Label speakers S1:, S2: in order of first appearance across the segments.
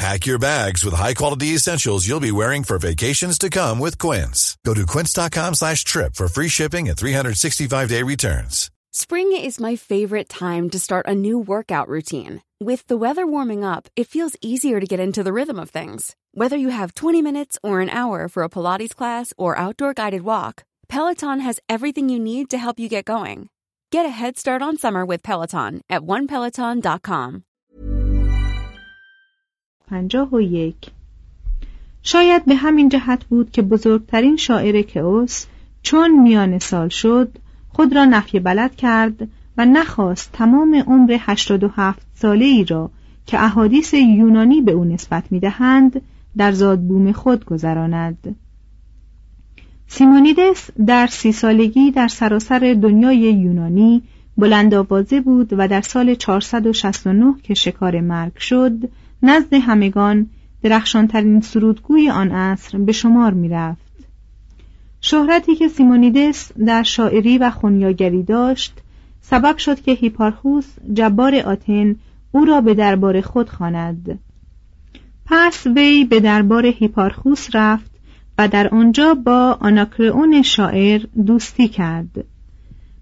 S1: Pack your bags with high-quality essentials you'll be wearing for vacations to come with Quince. Go to quince.com slash trip for free shipping and 365-day returns.
S2: Spring is my favorite time to start a new workout routine. With the weather warming up, it feels easier to get into the rhythm of things. Whether you have 20 minutes or an hour for a Pilates class or outdoor guided walk, Peloton has everything you need to help you get going. Get a head start on summer with Peloton at onepeloton.com.
S3: 51 شاید به همین جهت بود که بزرگترین شاعر کئوس چون میان سال شد خود را نفی بلد کرد و نخواست تمام عمر 87 ساله ای را که احادیث یونانی به او نسبت می‌دهند در زادبوم خود گذراند. سیمونیدس در سی سالگی در سراسر دنیای یونانی بلند آوازه بود و در سال 469 که شکار مرگ شد نزد همگان درخشانترین سرودگوی آن عصر به شمار می رفت. شهرتی که سیمونیدس در شاعری و خونیاگری داشت سبب شد که هیپارخوس جبار آتن او را به دربار خود خواند. پس وی به دربار هیپارخوس رفت و در آنجا با آناکرئون شاعر دوستی کرد.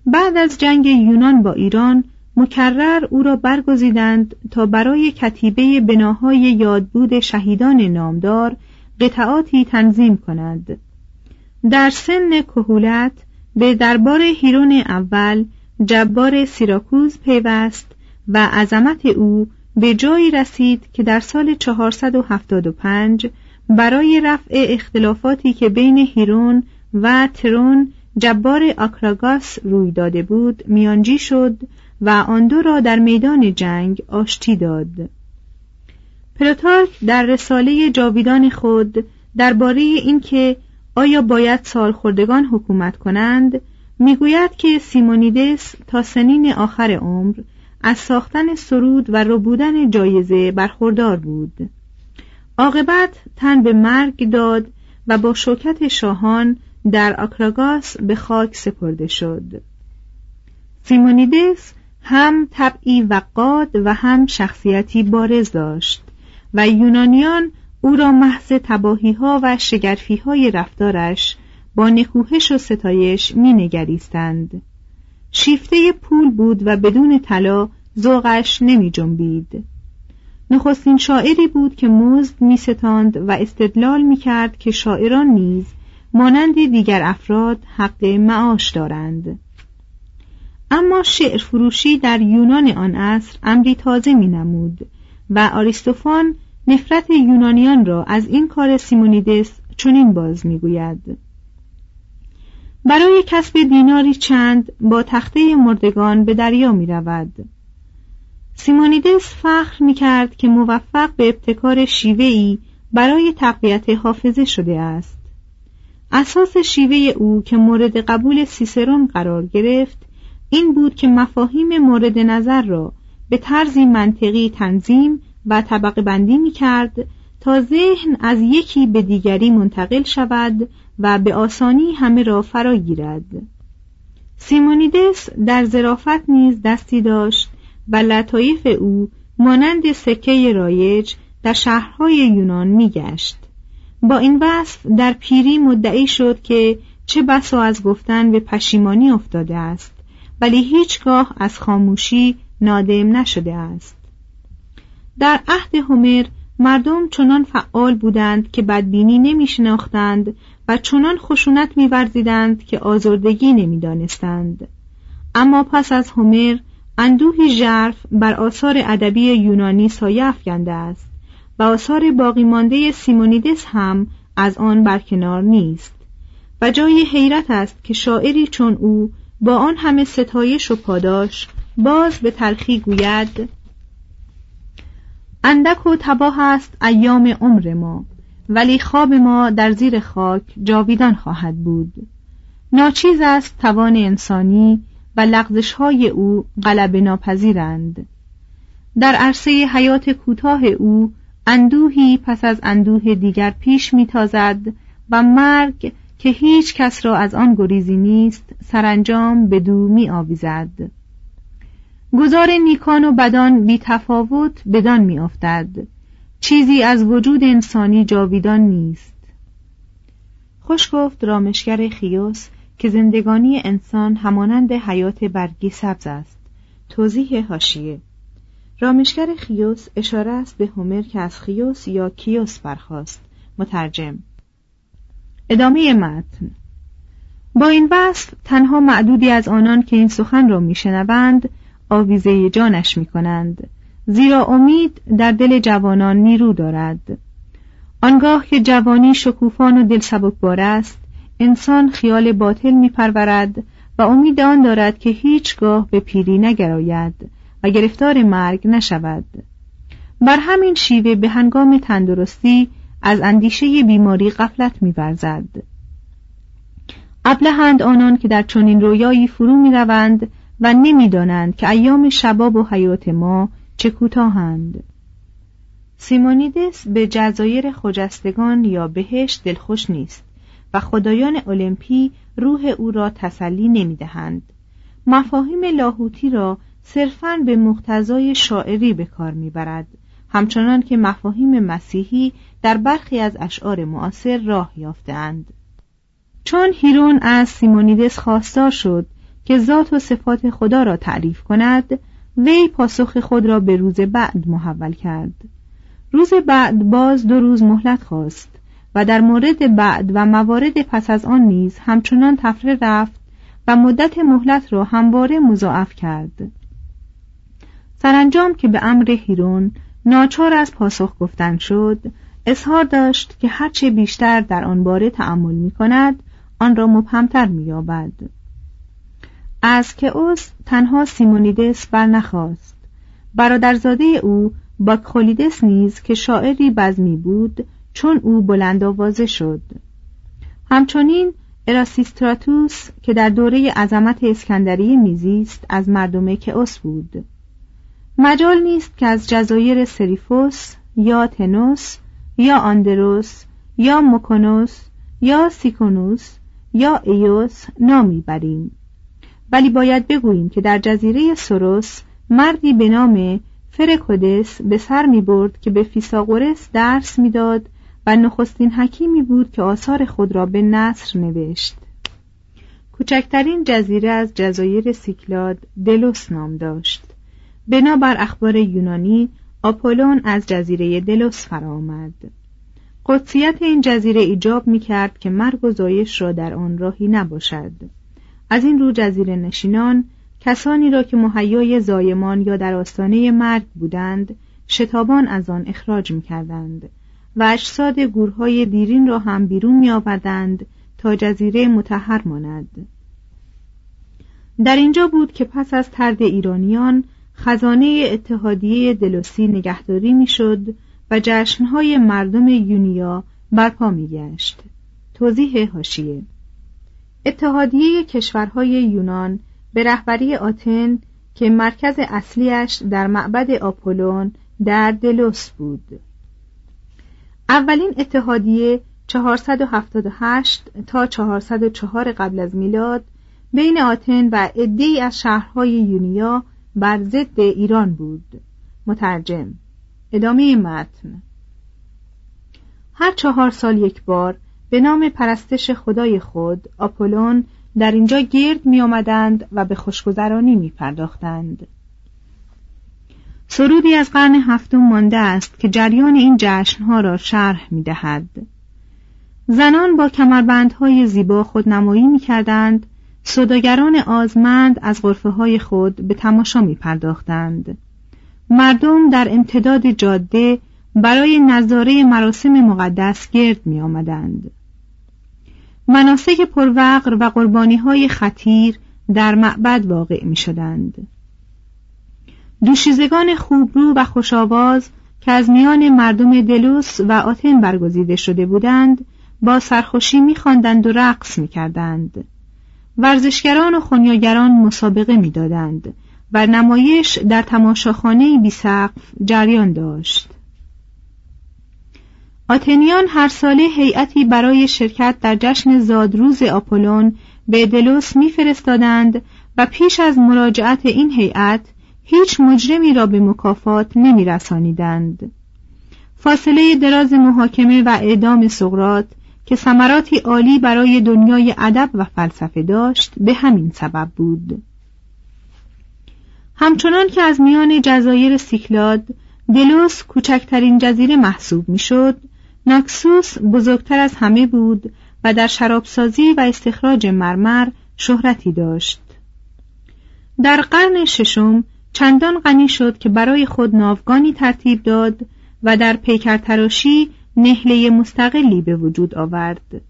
S3: بعد از جنگ یونان با ایران مکرر او را برگزیدند تا برای کتیبه بناهای یادبود شهیدان نامدار قطعاتی تنظیم کند در سن کهولت به دربار هیرون اول جبار سیراکوز پیوست و عظمت او به جایی رسید که در سال 475 برای رفع اختلافاتی که بین هیرون و ترون جبار آکراگاس روی داده بود میانجی شد و آن دو را در میدان جنگ آشتی داد. پلوتارک در رساله جاویدان خود درباره اینکه آیا باید سالخوردگان حکومت کنند می‌گوید که سیمونیدس تا سنین آخر عمر از ساختن سرود و ربودن جایزه برخوردار بود. عاقبت تن به مرگ داد و با شوکت شاهان در آکراگاس به خاک سپرده شد. سیمونیدس هم طبعی وقاد و هم شخصیتی بارز داشت و یونانیان او را محض تباهی ها و شگرفی های رفتارش با نکوهش و ستایش می نگریستند. شیفته پول بود و بدون طلا ذوقش نمی جنبید. نخستین شاعری بود که مزد می ستاند و استدلال می کرد که شاعران نیز مانند دیگر افراد حق معاش دارند. اما شعر فروشی در یونان آن عصر امری تازه می نمود و آریستوفان نفرت یونانیان را از این کار سیمونیدس چنین باز می‌گوید. برای کسب دیناری چند با تخته مردگان به دریا می رود سیمونیدس فخر می کرد که موفق به ابتکار شیوهی برای تقویت حافظه شده است. اساس شیوه او که مورد قبول سیسرون قرار گرفت این بود که مفاهیم مورد نظر را به طرزی منطقی تنظیم و طبقه بندی می کرد تا ذهن از یکی به دیگری منتقل شود و به آسانی همه را فرا گیرد. سیمونیدس در ظرافت نیز دستی داشت و لطایف او مانند سکه رایج در شهرهای یونان میگشت با این وصف در پیری مدعی شد که چه بسا از گفتن به پشیمانی افتاده است. ولی هیچگاه از خاموشی نادم نشده است. در عهد هومر مردم چنان فعال بودند که بدبینی نمی شناختند و چنان خشونت میورزیدند که آزردگی نمی‌دانستند. اما پس از هومر اندوهی ژرف بر آثار ادبی یونانی سایه افکنده است و آثار باقی مانده سیمونیدس هم از آن برکنار نیست و جای حیرت است که شاعری چون او با آن همه ستایش و پاداش باز به تلخی گوید اندک و تباه است ایام عمر ما ولی خواب ما در زیر خاک جاویدان خواهد بود. ناچیز است توان انسانی و لغزش های او غلب ناپذیرند. در عرصه حیات کوتاه او اندوهی پس از اندوه دیگر پیش میتازد و مرگ که هیچ کس را از آن گریزی نیست سرانجام به دو می آویزد گذار نیکان و بدان بی تفاوت بدان می افتد چیزی از وجود انسانی جاویدان نیست. خوش گفت رامشگر خیوس که زندگانی انسان همانند حیات برگی سبز است. توضیح هاشیه رامشگر خیوس اشاره است به هومر که از خیوس یا کیوس برخواست مترجم. ادامه متن. با این وصف تنها معدودی از آنان که این سخن را میشنوند آویزه جانش می‌کنند زیرا امید در دل جوانان نیرو دارد. آنگاه که جوانی شکوفان و دل سبکبار است انسان خیال باطل میپرورد و امید آن دارد که هیچگاه به پیری نگراید و گرفتار مرگ نشود. بر همین شیوه به هنگام تندرستی از اندیشه بیماری غفلت میورزد. ابلهند آنان که در چنین رویایی فرو می‌روند و نمی‌دانند که ایام شباب و حیات ما چه کوتاهند سیمونیدس به جزایر خجستگان یا بهشت دلخوش نیست و خدایان المپی روح او را تسلی نمی‌دهند. مفاهیم لاهوتی را صرفاً به مقتضای شاعری به کار می‌برد همچنان که مفاهیم مسیحی در برخی از اشعار معاصر راه یافتهاند. چون هیرون از سیمونیدس خواستار شد که ذات و صفات خدا را تعریف کند وی پاسخ خود را به روز بعد محول کرد. روز بعد باز دو روز مهلت خواست و در مورد بعد و موارد پس از آن نیز همچنان تفره رفت و مدت مهلت را همواره مضاعف کرد. سرانجام که به امر هیرون ناچار از پاسخ گفتن شد اظهار داشت که هرچه بیشتر در آن باره تأمل می کند آن را مبهمتر می یابد. از که اوس تنها سیمونیدس بر نخواست برادرزاده او باکخولیدس نیز که شاعری بزمی بود چون او بلند آوازه شد. همچنین اراسیستراتوس که در دوره عظمت اسکندریه میزیست از مردم کئوس بود. مجال نیست که از جزایر سریفوس یا تنوس یا آندروس یا مکونوس یا سیکونوس یا ایوس نامی بریم ولی باید بگوییم که در جزیره سروس مردی به نام فرکودس به سر می برد که به فیساغورس درس می‌داد و نخستین حکیمی بود که آثار خود را به نثر نوشت. کوچکترین جزیره از جزایر سیکلاد دلوس نام داشت. بنابر اخبار یونانی آپولون از جزیره دلوس فرآمد. قدسیت این جزیره ایجاب می کرد که مرگ و زایش را در آن راهی نباشد. از این رو جزیره نشینان کسانی را که مهیای زایمان یا در آستانه مرگ بودند شتابان از آن اخراج می کردند و اجساد گورهای دیرین را هم بیرون می آوردند تا جزیره متحر ماند. در اینجا بود که پس از ترد ایرانیان خزانه اتحادیه دلوسی نگهداری می‌شد و جشنهای مردم یونیا برپا میگشت. توضیح هاشیه اتحادیه کشورهای یونان به رهبری آتن که مرکز اصلیش در معبد آپولون در دلوس بود. اولین اتحادیه 478 تا 404 قبل از میلاد بین آتن و عدهای از شهرهای یونیا بر ضد ایران بود مترجم ادامه متن هر چهار سال یک بار به نام پرستش خدای خود آپولون در اینجا گرد می آمدند و به خوشگذرانی می پرداختند. سرودی از قرن هفتم مانده است که جریان این جشنها را شرح می دهد. زنان با کمربندهای زیبا خود نمایی می کردند صداگران آزمند از غرفه های خود به تماشا می پرداختند. مردم در امتداد جاده برای نظاره مراسم مقدس گرد می آمدند. مناسک پروقر و قربانی های خطیر در معبد واقع می شدند. دوشیزگان خوبرو و خوشاواز که از میان مردم دلوس و آتن برگزیده شده بودند با سرخوشی میخواندند و رقص می‌کردند ورزشگران و خونیاگران مسابقه می‌دادند و نمایش در تماشاخانه بی سقف جریان داشت آتنیان هر ساله هیئتی برای شرکت در جشن زادروز آپولون به دلوس میفرستادند و پیش از مراجعت این هیئت هیچ مجرمی را به مکافات نمیرسانیدند. فاصله دراز محاکمه و اعدام سقرات که ثمراتی عالی برای دنیای ادب و فلسفه داشت به همین سبب بود. همچنان که از میان جزایر سیکلاد دلوس کوچکترین جزیره محسوب می‌شد نکسوس بزرگتر از همه بود و در شرابسازی و استخراج مرمر شهرتی داشت در قرن ششم چندان غنی شد که برای خود ناوگانی ترتیب داد و در پیکرتراشی نهله مستقلی به وجود آورد.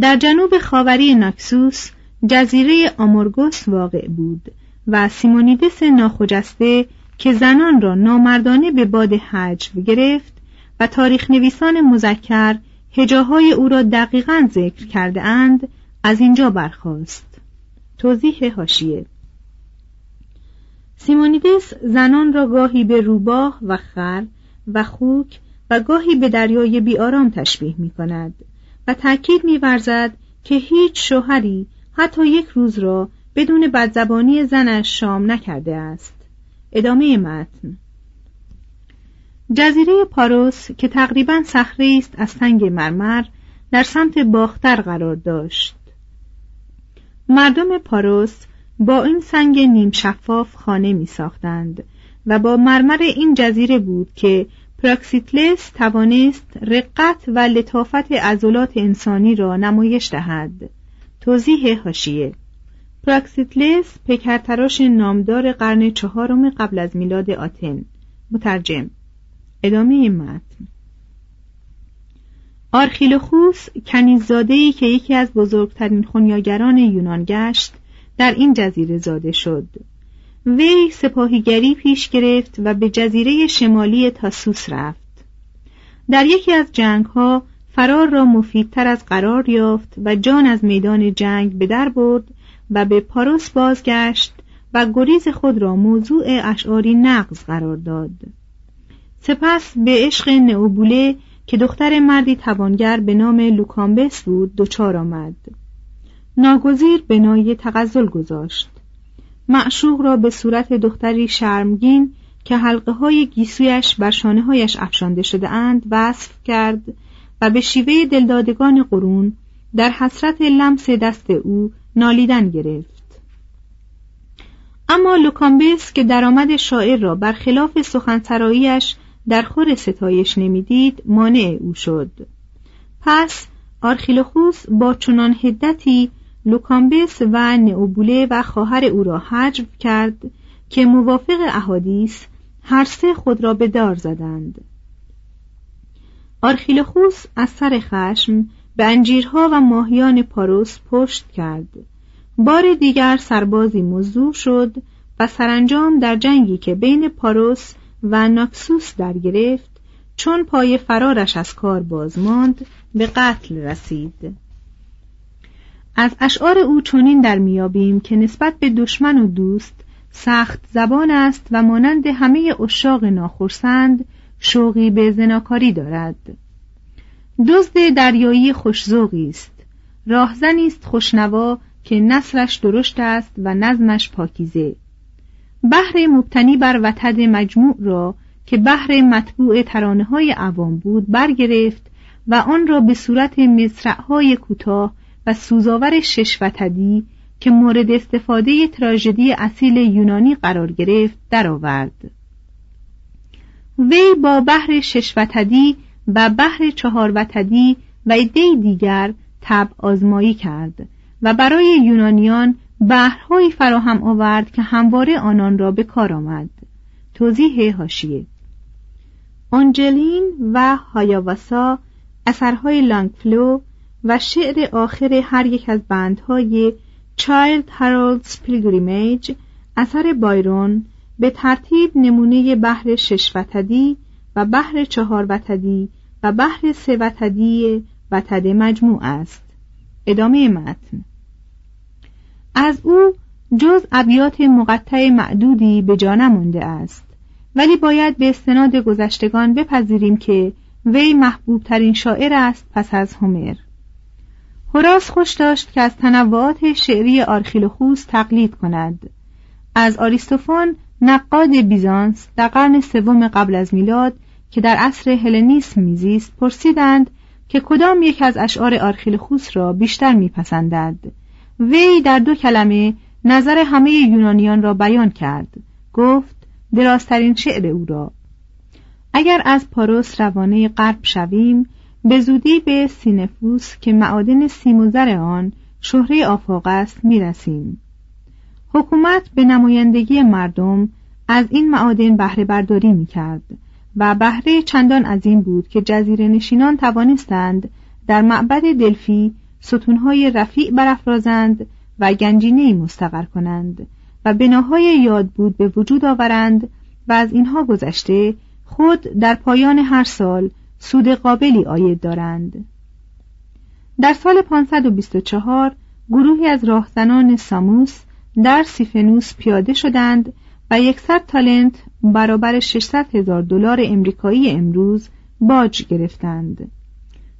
S3: در جنوب خاوری نکسوس جزیره آمورگوس واقع بود و سیمونیدس ناخجسته که زنان را نامردانه به باد حجو گرفت و تاریخ نویسان مذکر هجاهای او را دقیقا ذکر کرده اند از اینجا برخاست. توضیح هاشیه سیمونیدس زنان را گاهی به روباه و خر و خوک و گاهی به دریای بیارام تشبیه می کند و تأکید می ورزد که هیچ شوهری حتی یک روز را بدون بدزبانی زنش شام نکرده است. ادامه متن. جزیره پاروس که تقریبا صخره است از سنگ مرمر در سمت باختر قرار داشت. مردم پاروس با این سنگ نیم شفاف خانه می ساختند و با مرمر این جزیره بود که پراکسیتلس توانست رقت و لطافت عضلات انسانی را نمایش دهد. توضیح هاشیه پراکسیتلس پکرتراش نامدار قرن چهارم قبل از میلاد آتن. مترجم. ادامه متن. آرخیلوخوس کنیززادهای که یکی از بزرگترین خونیاگران یونان گشت در این جزیره زاده شد. وی سپاهیگری پیش گرفت و به جزیره شمالی تاسوس رفت. در یکی از جنگ ها فرار را مفیدتر از قرار یافت و جان از میدان جنگ به در برد و به پاروس بازگشت و گریز خود را موضوع اشعاری نغز قرار داد. سپس به عشق نئوبوله که دختر مردی توانگر به نام لوکامبس بود دچار آمد. ناگزیر بنای تغزل گذاشت. معشوق را به صورت دختری شرمگین که حلقه های گیسویش بر شانه هایش افشانده شده اند وصف کرد و به شیوه دلدادگان قرون در حسرت لمس دست او نالیدن گرفت. اما لوکامبس که درآمد شاعر را برخلاف سخنسراییش در خور ستایش نمی‌دید مانع او شد. پس آرخیلوخوس با چنان حدتی لوکامبس و نئوبوله و خواهر او را هجو کرد که موافق احادیث هر سه خود را به دار زدند. آرخیلوخوس از سر خشم به انجیرها و ماهیان پاروس پشت کرد. بار دیگر سربازی مزدور شد و سرانجام در جنگی که بین پاروس و ناکسوس در گرفت چون پای فرارش از کار باز ماند به قتل رسید. از اشعار او چنین در میابیم که نسبت به دشمن و دوست سخت زبان است و مانند همه اشاق ناخرسند شوقی به زناکاری دارد. دزد دریایی خوشزوقی است. راهزنی است خوشنوا که نصرش درشت است و نظمش پاکیزه. بحر مبتنی بر وتد مجموع را که بحر مطبوع ترانه های عوام بود برگرفت و آن را به صورت مصرعهای کوتاه سوزاور شش وتدی که مورد استفاده تراژدی اصیل یونانی قرار گرفت درآورد. وی با بحر شش وتدی و بحر چهار وتدی و عده دیگر تب آزمایی کرد و برای یونانیان بحرهایی فراهم آورد که همواره آنان را به کار آمد توضیح هاشیه آنجلین و هایاواسا اثرهای لانگفلو و شعر آخر هر یک از بندهای Childe Harold's Pilgrimage اثر بایرون به ترتیب نمونه بحر شش وتدی و بحر چهار وتدی و بحر سه وتدی وتد مجموع است. ادامه متن. از او جز ابیات مقطع معدودی به جا نمانده است ولی باید به استناد گذشتگان بپذیریم که وی محبوب ترین شاعر است پس از هومر. هراس خوش داشت که از تنوعات شعری آرخیلوخوس تقلید کند. از آریستوفان نقاد بیزانس در قرن سوم قبل از میلاد که در عصر هلنیسم میزیست پرسیدند که کدام یک از اشعار آرخیلوخوس را بیشتر میپسندد. وی در دو کلمه نظر همه یونانیان را بیان کرد. گفت درازترین شعر او را. اگر از پاروس روانه غرب شویم به زودی به سینفوس که معادن سیم و زر آن شهره آفاق است می‌رسیم. حکومت به نمایندگی مردم از این معادن بهره برداری می‌کرد و بهره چندان از این بود که جزیره نشینان توانستند در معبد دلفی ستونهای رفیع برافرازند و گنجینه مستقر کنند و بناهای یاد بود به وجود آورند و از اینها گذشته خود در پایان هر سال سود قابلی آید دارند. در سال 524 گروهی از راهزنان ساموس در سیفنوس پیاده شدند و یکصد تالنت برابر 600 هزار دلار امریکایی امروز باج گرفتند.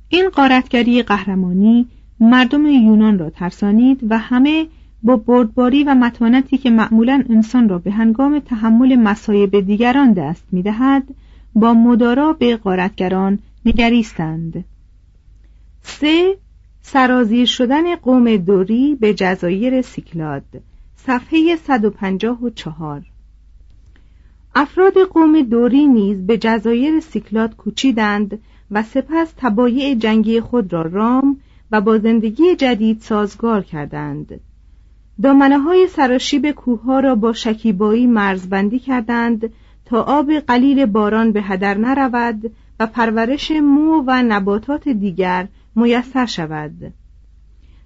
S3: این قارتگری قهرمانی مردم یونان را ترسانید و همه با بردباری و متانتی که معمولا انسان را به هنگام تحمل مسایب دیگران دست می‌دهد با مدارا به غارتگران نگریستند. سه سرازیر شدن قوم دوری به جزایر سیکلاد صفحه 154 افراد قوم دوری نیز به جزایر سیکلاد کوچیدند و سپس طبایع جنگی خود را رام و با زندگی جدید سازگار کردند. دامنه های سراشیب کوه را با شکیبایی مرزبندی کردند تا آب قلیل باران به هدر نرود و پرورش مو و نباتات دیگر میسر شود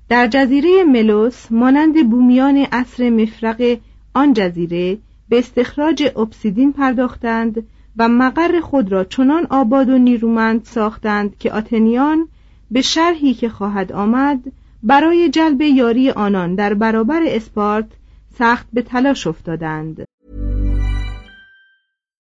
S3: در جزیره ملوس مانند بومیان عصر مفرق آن جزیره به استخراج اپسیدین پرداختند و مقر خود را چنان آباد و نیرومند ساختند که آتنیان به شرحی که خواهد آمد برای جلب یاری آنان در برابر اسپارت سخت به تلاش افتادند.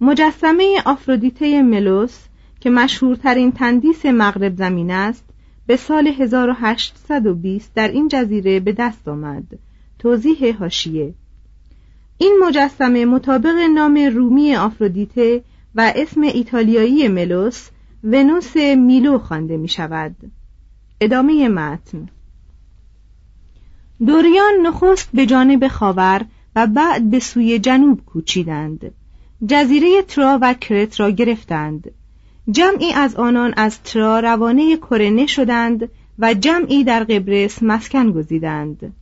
S3: مجسمه آفرودیته ملوس که مشهورترین تندیس مغرب زمین است به سال 1820 در این جزیره به دست آمد. توضیح هاشیه این مجسمه مطابق نام رومی آفرودیته و اسم ایتالیایی ملوس ونوس میلو خوانده می شود ادامه متن. دوریان نخست به جانب خاور و بعد به سوی جنوب کوچیدند. جزیره ترا و کرت را گرفتند جمعی از آنان از ترا روانه کرنه شدند و جمعی در قبرس مسکن گزیدند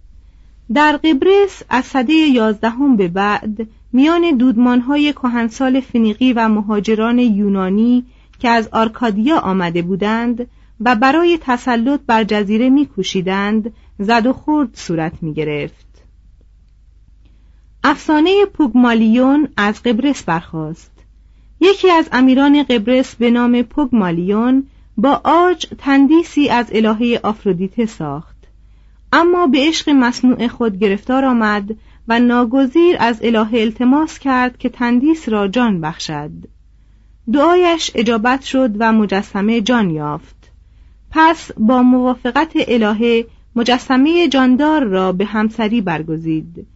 S3: در قبرس از سده یازدهم به بعد میان دودمانهای کهنسال فنیقی و مهاجران یونانی که از آرکادیا آمده بودند و برای تسلط بر جزیره میکوشیدند زد و خورد صورت می گرفت. افسانه پوگمالیون از قبرس برخاست. یکی از امیران قبرس به نام پوگمالیون با آج تندیسی از الهه آفرودیته ساخت. اما به عشق مصنوع خود گرفتار آمد و ناگزیر از الهه التماس کرد که تندیس را جان بخشد. دعایش اجابت شد و مجسمه جان یافت. پس با موافقت الهه مجسمه جاندار را به همسری برگزید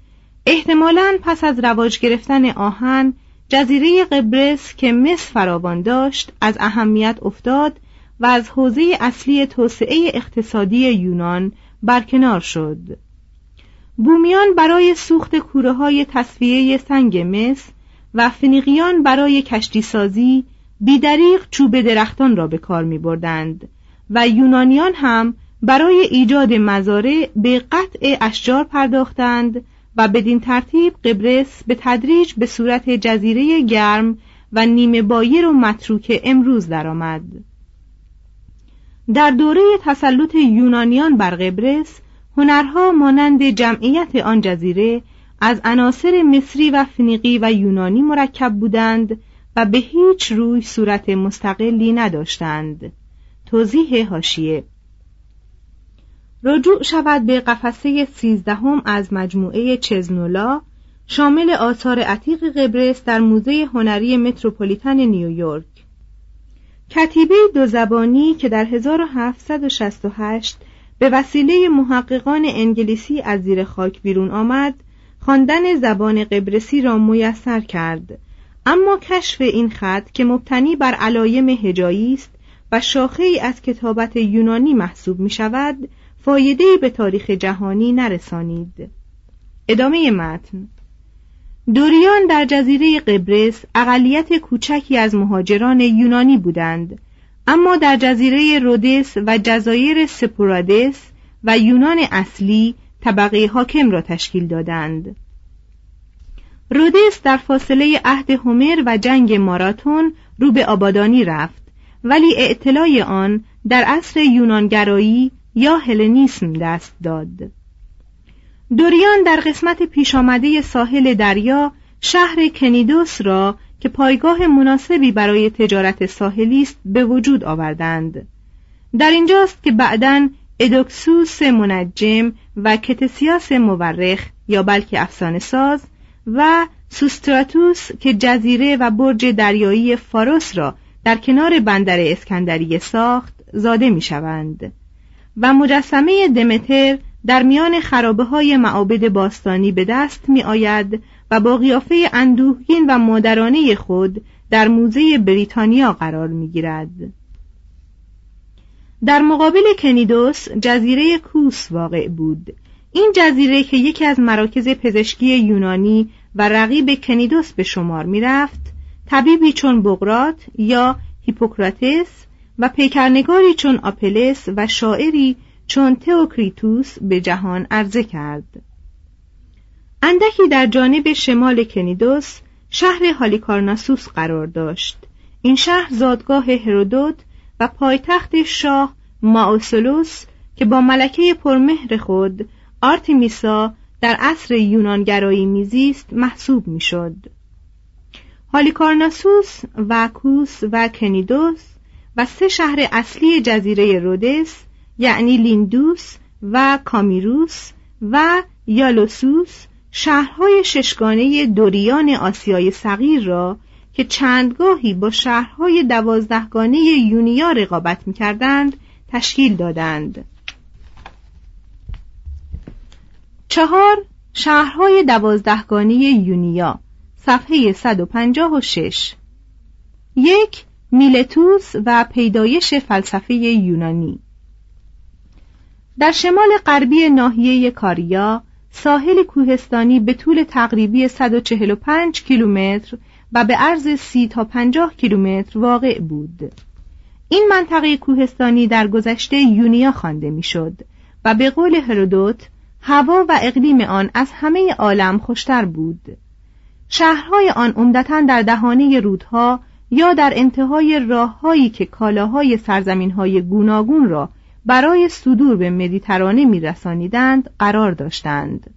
S3: احتمالا پس از رواج گرفتن آهن جزیره قبرس که مس فراوان داشت از اهمیت افتاد و از حوزه اصلی توسعه اقتصادی یونان برکنار شد. بومیان برای سوخت کوره های تصفیه سنگ مس و فنیقیان برای کشتی سازی بیدریق چوب درختان را به کار می بردند و یونانیان هم برای ایجاد مزارع به قطع اشجار پرداختند و بدین ترتیب قبرس به تدریج به صورت جزیره گرم و نیمه بایر و متروک امروز درآمد. در دوره تسلط یونانیان بر قبرس هنرها مانند جمعیت آن جزیره از عناصر مصری و فنیقی و یونانی مرکب بودند و به هیچ روی صورت مستقلی نداشتند توضیح هاشیه رجوع شود به قفسه سیزدهم از مجموعه چزنولا شامل آثار عتیق قبرس در موزه هنری متروپولیتن نیویورک. کتیبه دو زبانی که در 1768 به وسیله محققان انگلیسی از زیر خاک بیرون آمد خواندن زبان قبرسی را میسر کرد. اما کشف این خط که مبتنی بر علایم هجایی است و شاخه ای از کتابت یونانی محسوب می شود فایده به تاریخ جهانی نرسانید. ادامه متن. دوریان در جزیره قبرس اقلیت کوچکی از مهاجران یونانی بودند اما در جزیره رودس و جزایر سپورادس و یونان اصلی طبقه حاکم را تشکیل دادند. رودس در فاصله عهد هومر و جنگ ماراتون رو به آبادانی رفت ولی اعتلای آن در عصر یونانگرایی یا هلنیسم دست داد. دوریان در قسمت پیش آمده ساحل دریا شهر کنیدوس را که پایگاه مناسبی برای تجارت ساحلی است به وجود آوردند. در اینجاست که بعدا ادوکسوس منجم و کتسیاس مورخ یا بلکه افسانه ساز و سوستراتوس که جزیره و برج دریایی فاروس را در کنار بندر اسکندریه ساخت زاده می شوند و مجسمه دمتر در میان خرابه های معابد باستانی به دست می آید و با قیافه اندوهگین و مادرانه خود در موزه بریتانیا قرار می گیرد. در مقابل کنیدوس جزیره کوس واقع بود این جزیره که یکی از مراکز پزشکی یونانی و رقیب کنیدوس به شمار می رفت طبیبی چون بغرات یا هیپوکراتس و پیکرنگاری چون آپلس و شاعری چون تئوکریتوس به جهان عرضه کرد اندکی در جانب شمال کنیدوس شهر هالیکارناسوس قرار داشت این شهر زادگاه هرودوت و پایتخت شاه ماوسلوس که با ملکه پرمهر خود آرتیمیسا در عصر یونانگرایی میزیست محسوب می‌شد. هالیکارناسوس، واکوس و کنیدوس و سه شهر اصلی جزیره رودس یعنی لیندوس و کامیروس و یالوسوس شهرهای ششگانه دوریان آسیای صغیر را که چندگاهی با شهرهای دوازدهگانه یونیا رقابت می‌کردند تشکیل دادند. چهار شهرهای دوازدهگانه یونیا صفحه 156 یک میلتوس و پیدایش فلسفه یونانی در شمال غربی ناحیه کاریا ساحل کوهستانی به طول تقریبی 145 کیلومتر و به عرض 30 تا 50 کیلومتر واقع بود. این منطقه کوهستانی در گذشته یونیا خوانده می‌شد و به قول هرودوت هوا و اقلیم آن از همه عالم خوشتر بود. شهرهای آن عمدتا در دهانه رودها یا در انتهای راههایی که کالاهای سرزمینهای گوناگون را برای صدور به مدیترانه میرسانیدند قرار داشتند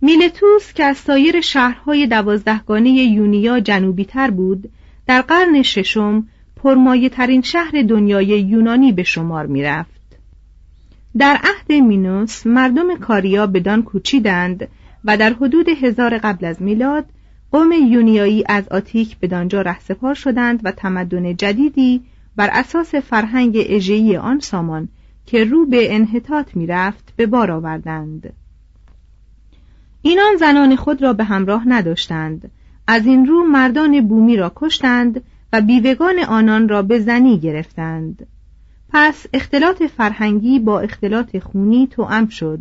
S3: میلتوس که از سایر شهرهای دوازدهگانه یونیا جنوبی تر بود در قرن ششم پرمایه ترین شهر دنیای یونانی به شمار می رفت. در عهد مینوس مردم کاریا بدان کوچیدند و در حدود هزار قبل از میلاد قوم یونیایی از آتیک به دانجا رهسپار شدند و تمدن جدیدی بر اساس فرهنگ اژه‌ای آن سامان که رو به انحطاط می‌رفت به بار آوردند. اینان زنان خود را به همراه نداشتند. از این رو مردان بومی را کشتند و بیوگان آنان را به زنی گرفتند. پس اختلاط فرهنگی با اختلاط خونی توأم شد.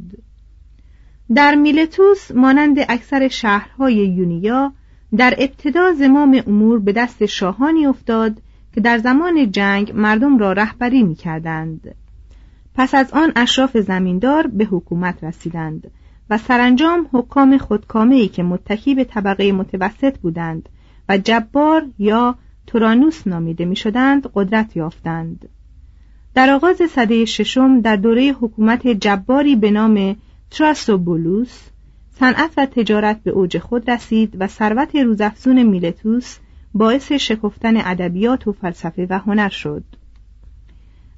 S3: در میلتوس مانند اکثر شهرهای یونیا در ابتدا زمام امور به دست شاهانی افتاد که در زمان جنگ مردم را رهبری می کردند. پس از آن اشراف زمیندار به حکومت رسیدند و سرانجام حکام خودکامه که متکی به طبقه متوسط بودند و جبار یا تورانوس نامیده می شدند قدرت یافتند. در آغاز سده ششم در دوره حکومت جباری به نام تراسوبولوس صنعت و تجارت به اوج خود رسید و ثروت روزافزون میلتوس باعث شکفتن ادبیات و فلسفه و هنر شد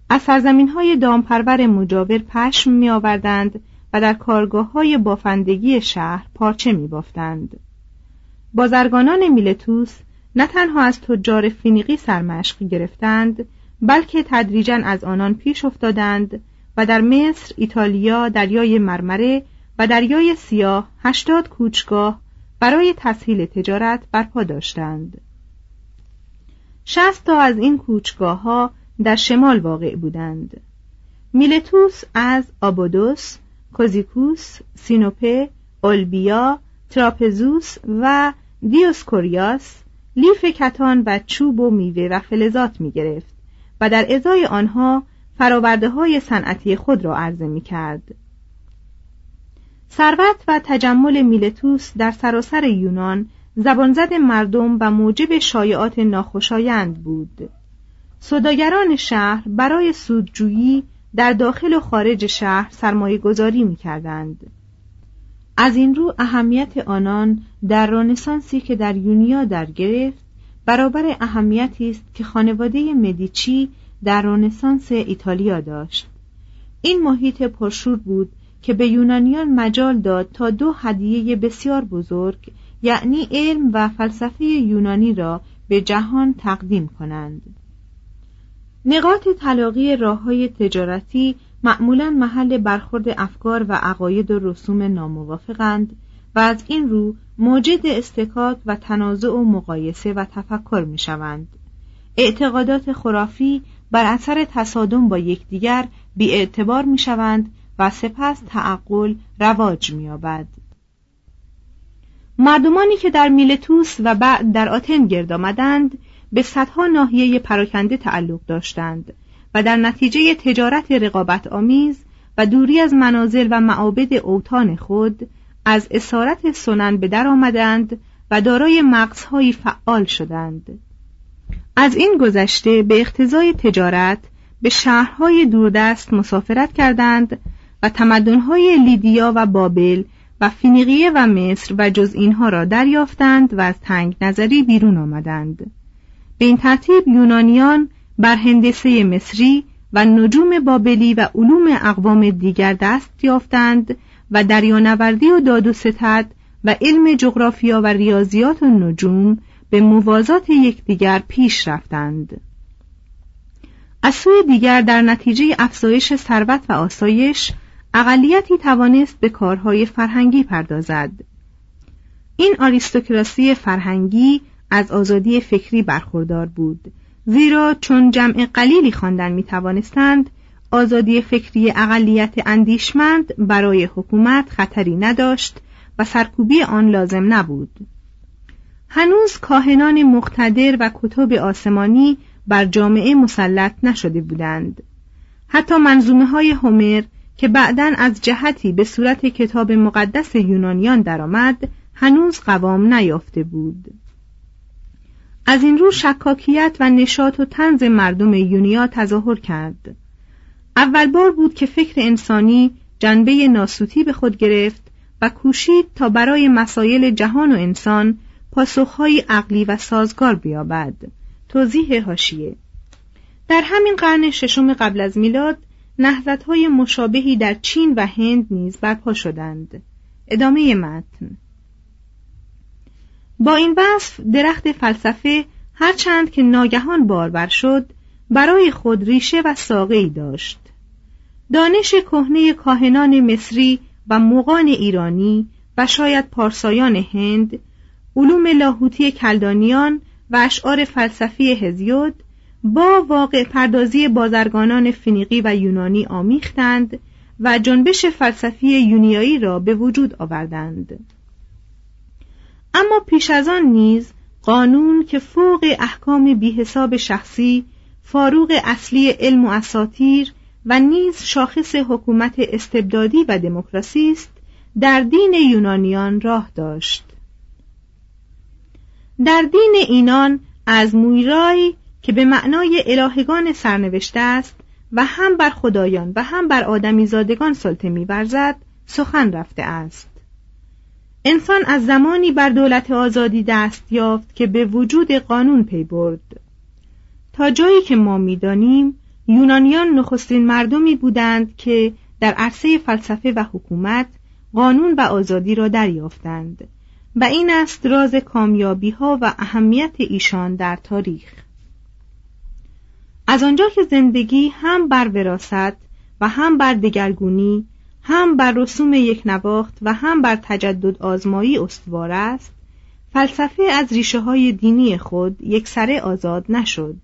S3: از سرزمین های دامپرور مجاور پشم می آوردند و در کارگاه های بافندگی شهر پارچه می بافتند. بازرگانان میلتوس نه تنها از تجار فینیقی سرمشق گرفتند بلکه تدریجا از آنان پیش افتادند و در مصر، ایتالیا، دریای مرمره و دریای سیاه هشتاد کوچگاه برای تسهیل تجارت برپا داشتند. شست تا از این کوچگاه ها در شمال واقع بودند میلتوس از آبودوس، کوزیکوس، سینوپه، اولبیا، تراپزوس و دیوسکوریاس لیف کتان و چوب و میوه و فلزات می گرفت و در ازای آنها فراورده های صنعتی خود را عرضه می کرد. ثروت و تجمل میلتوس در سراسر یونان زبانزد مردم و موجب شایعات ناخوشایند بود صداگران شهر برای سودجویی در داخل و خارج شهر سرمایه گذاری می کردند. از این رو اهمیت آنان در رانسانسی که در یونیا در گرفت برابر اهمیتی است که خانواده مدیچی در رانسانس ایتالیا داشت این محیط پرشور بود که به یونانیان مجال داد تا دو هدیه بسیار بزرگ یعنی علم و فلسفه یونانی را به جهان تقدیم کنند نقاط تلاقی راه های تجارتی معمولا محل برخورد افکار و عقاید و رسوم ناموافقند و از این رو موجد استکات و تنازع و مقایسه و تفکر می شوند. اعتقادات خرافی بر اثر تصادم با یکدیگر بی اعتبار می شوند و سپس تعقل رواج می یابد. مردمانی که در میلتوس و بعد در آتن گرد آمدند به صدها ناحیه پراکنده تعلق داشتند و در نتیجه تجارت رقابت آمیز و دوری از منازل و معابد اوتان خود از اسارت سنن به در آمدند و دارای مغزهایی فعال شدند از این گذشته به اقتضای تجارت به شهرهای دوردست مسافرت کردند و تمدنهای لیدیا و بابل و فینیقیه و مصر و جز اینها را دریافتند و از تنگ نظری بیرون آمدند. به این ترتیب یونانیان بر هندسه مصری و نجوم بابلی و علوم اقوام دیگر دست یافتند و دریانوردی و داد و ستد و علم جغرافیا و ریاضیات و نجوم به موازات یکدیگر پیش رفتند. از سوی دیگر در نتیجه افزایش ثروت و آسایش اقلیتی توانست به کارهای فرهنگی پردازد. این آریستوکراسی فرهنگی از آزادی فکری برخوردار بود زیرا چون جمع قلیلی خواندن می توانستند آزادی فکری اقلیت اندیشمند برای حکومت خطری نداشت و سرکوبی آن لازم نبود. هنوز کاهنان مقتدر و کتب آسمانی بر جامعه مسلط نشده بودند. حتی منظومه های هومر که بعدا از جهتی به صورت کتاب مقدس یونانیان درآمد هنوز قوام نیافته بود. از این رو شکاکیت و نشاط و تنز مردم یونیا تظاهر کرد. اول بار بود که فکر انسانی جنبه ناسوتی به خود گرفت و کوشید تا برای مسایل جهان و انسان پاسخهایی عقلی و سازگار بیابد. توضیح هاشیه در همین قرن ششم قبل از میلاد های مشابهی در چین و هند نیز برپا شدند. ادامه متن. با این وصف درخت فلسفه هرچند که ناگهان باربر شد برای خود ریشه و ساقه داشت. دانش کهنه کاهنان مصری و مغان ایرانی و شاید پارسایان هند علوم لاهوتی کلدانیان و اشعار فلسفی هزیود با واقع پردازی بازرگانان فنیقی و یونانی آمیختند و جنبش فلسفی یونیایی را به وجود آوردند. اما پیش از آن نیز قانون که فوق احکام بیحساب شخصی فاروق اصلی علم و اساتیر و نیز شاخص حکومت استبدادی و دموکراسی است در دین یونانیان راه داشت. در دین اینان از مویرای که به معنای الهگان سرنوشته است و هم بر خدایان و هم بر آدمی زادگان سلطه میورزد سخن رفته است. انسان از زمانی بر دولت آزادی دست یافت که به وجود قانون پی برد. تا جایی که ما می‌دانیم یونانیان نخستین مردمی بودند که در عرصه فلسفه و حکومت قانون و آزادی را دریافتند و این است راز کامیابی ها و اهمیت ایشان در تاریخ. از آنجا که زندگی هم بر وراست و هم بر دگرگونی هم بر رسوم یک نواخت و هم بر تجدد آزمایی استوار است فلسفه از ریشه های دینی خود یک سره آزاد نشد.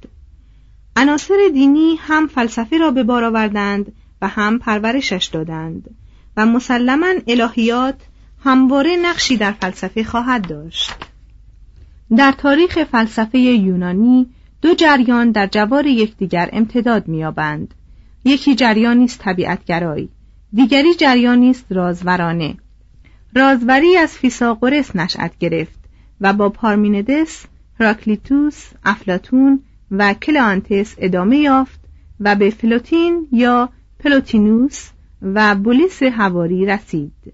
S3: عناصر دینی هم فلسفه را به بار آوردند و هم پرورشش دادند و مسلما الهیات همواره نقشی در فلسفه خواهد داشت. در تاریخ فلسفه یونانی دو جریان در جوار یکدیگر امتداد می‌یابند. یکی جریانی است طبیعتگرایی دیگری جریانی است رازورانه. رازوری از فیساغورس نشأت گرفت و با پارمیندس هراکلیتوس افلاطون و کلانتس ادامه یافت و به فلوتین یا پلوتینوس و پولس حواری رسید.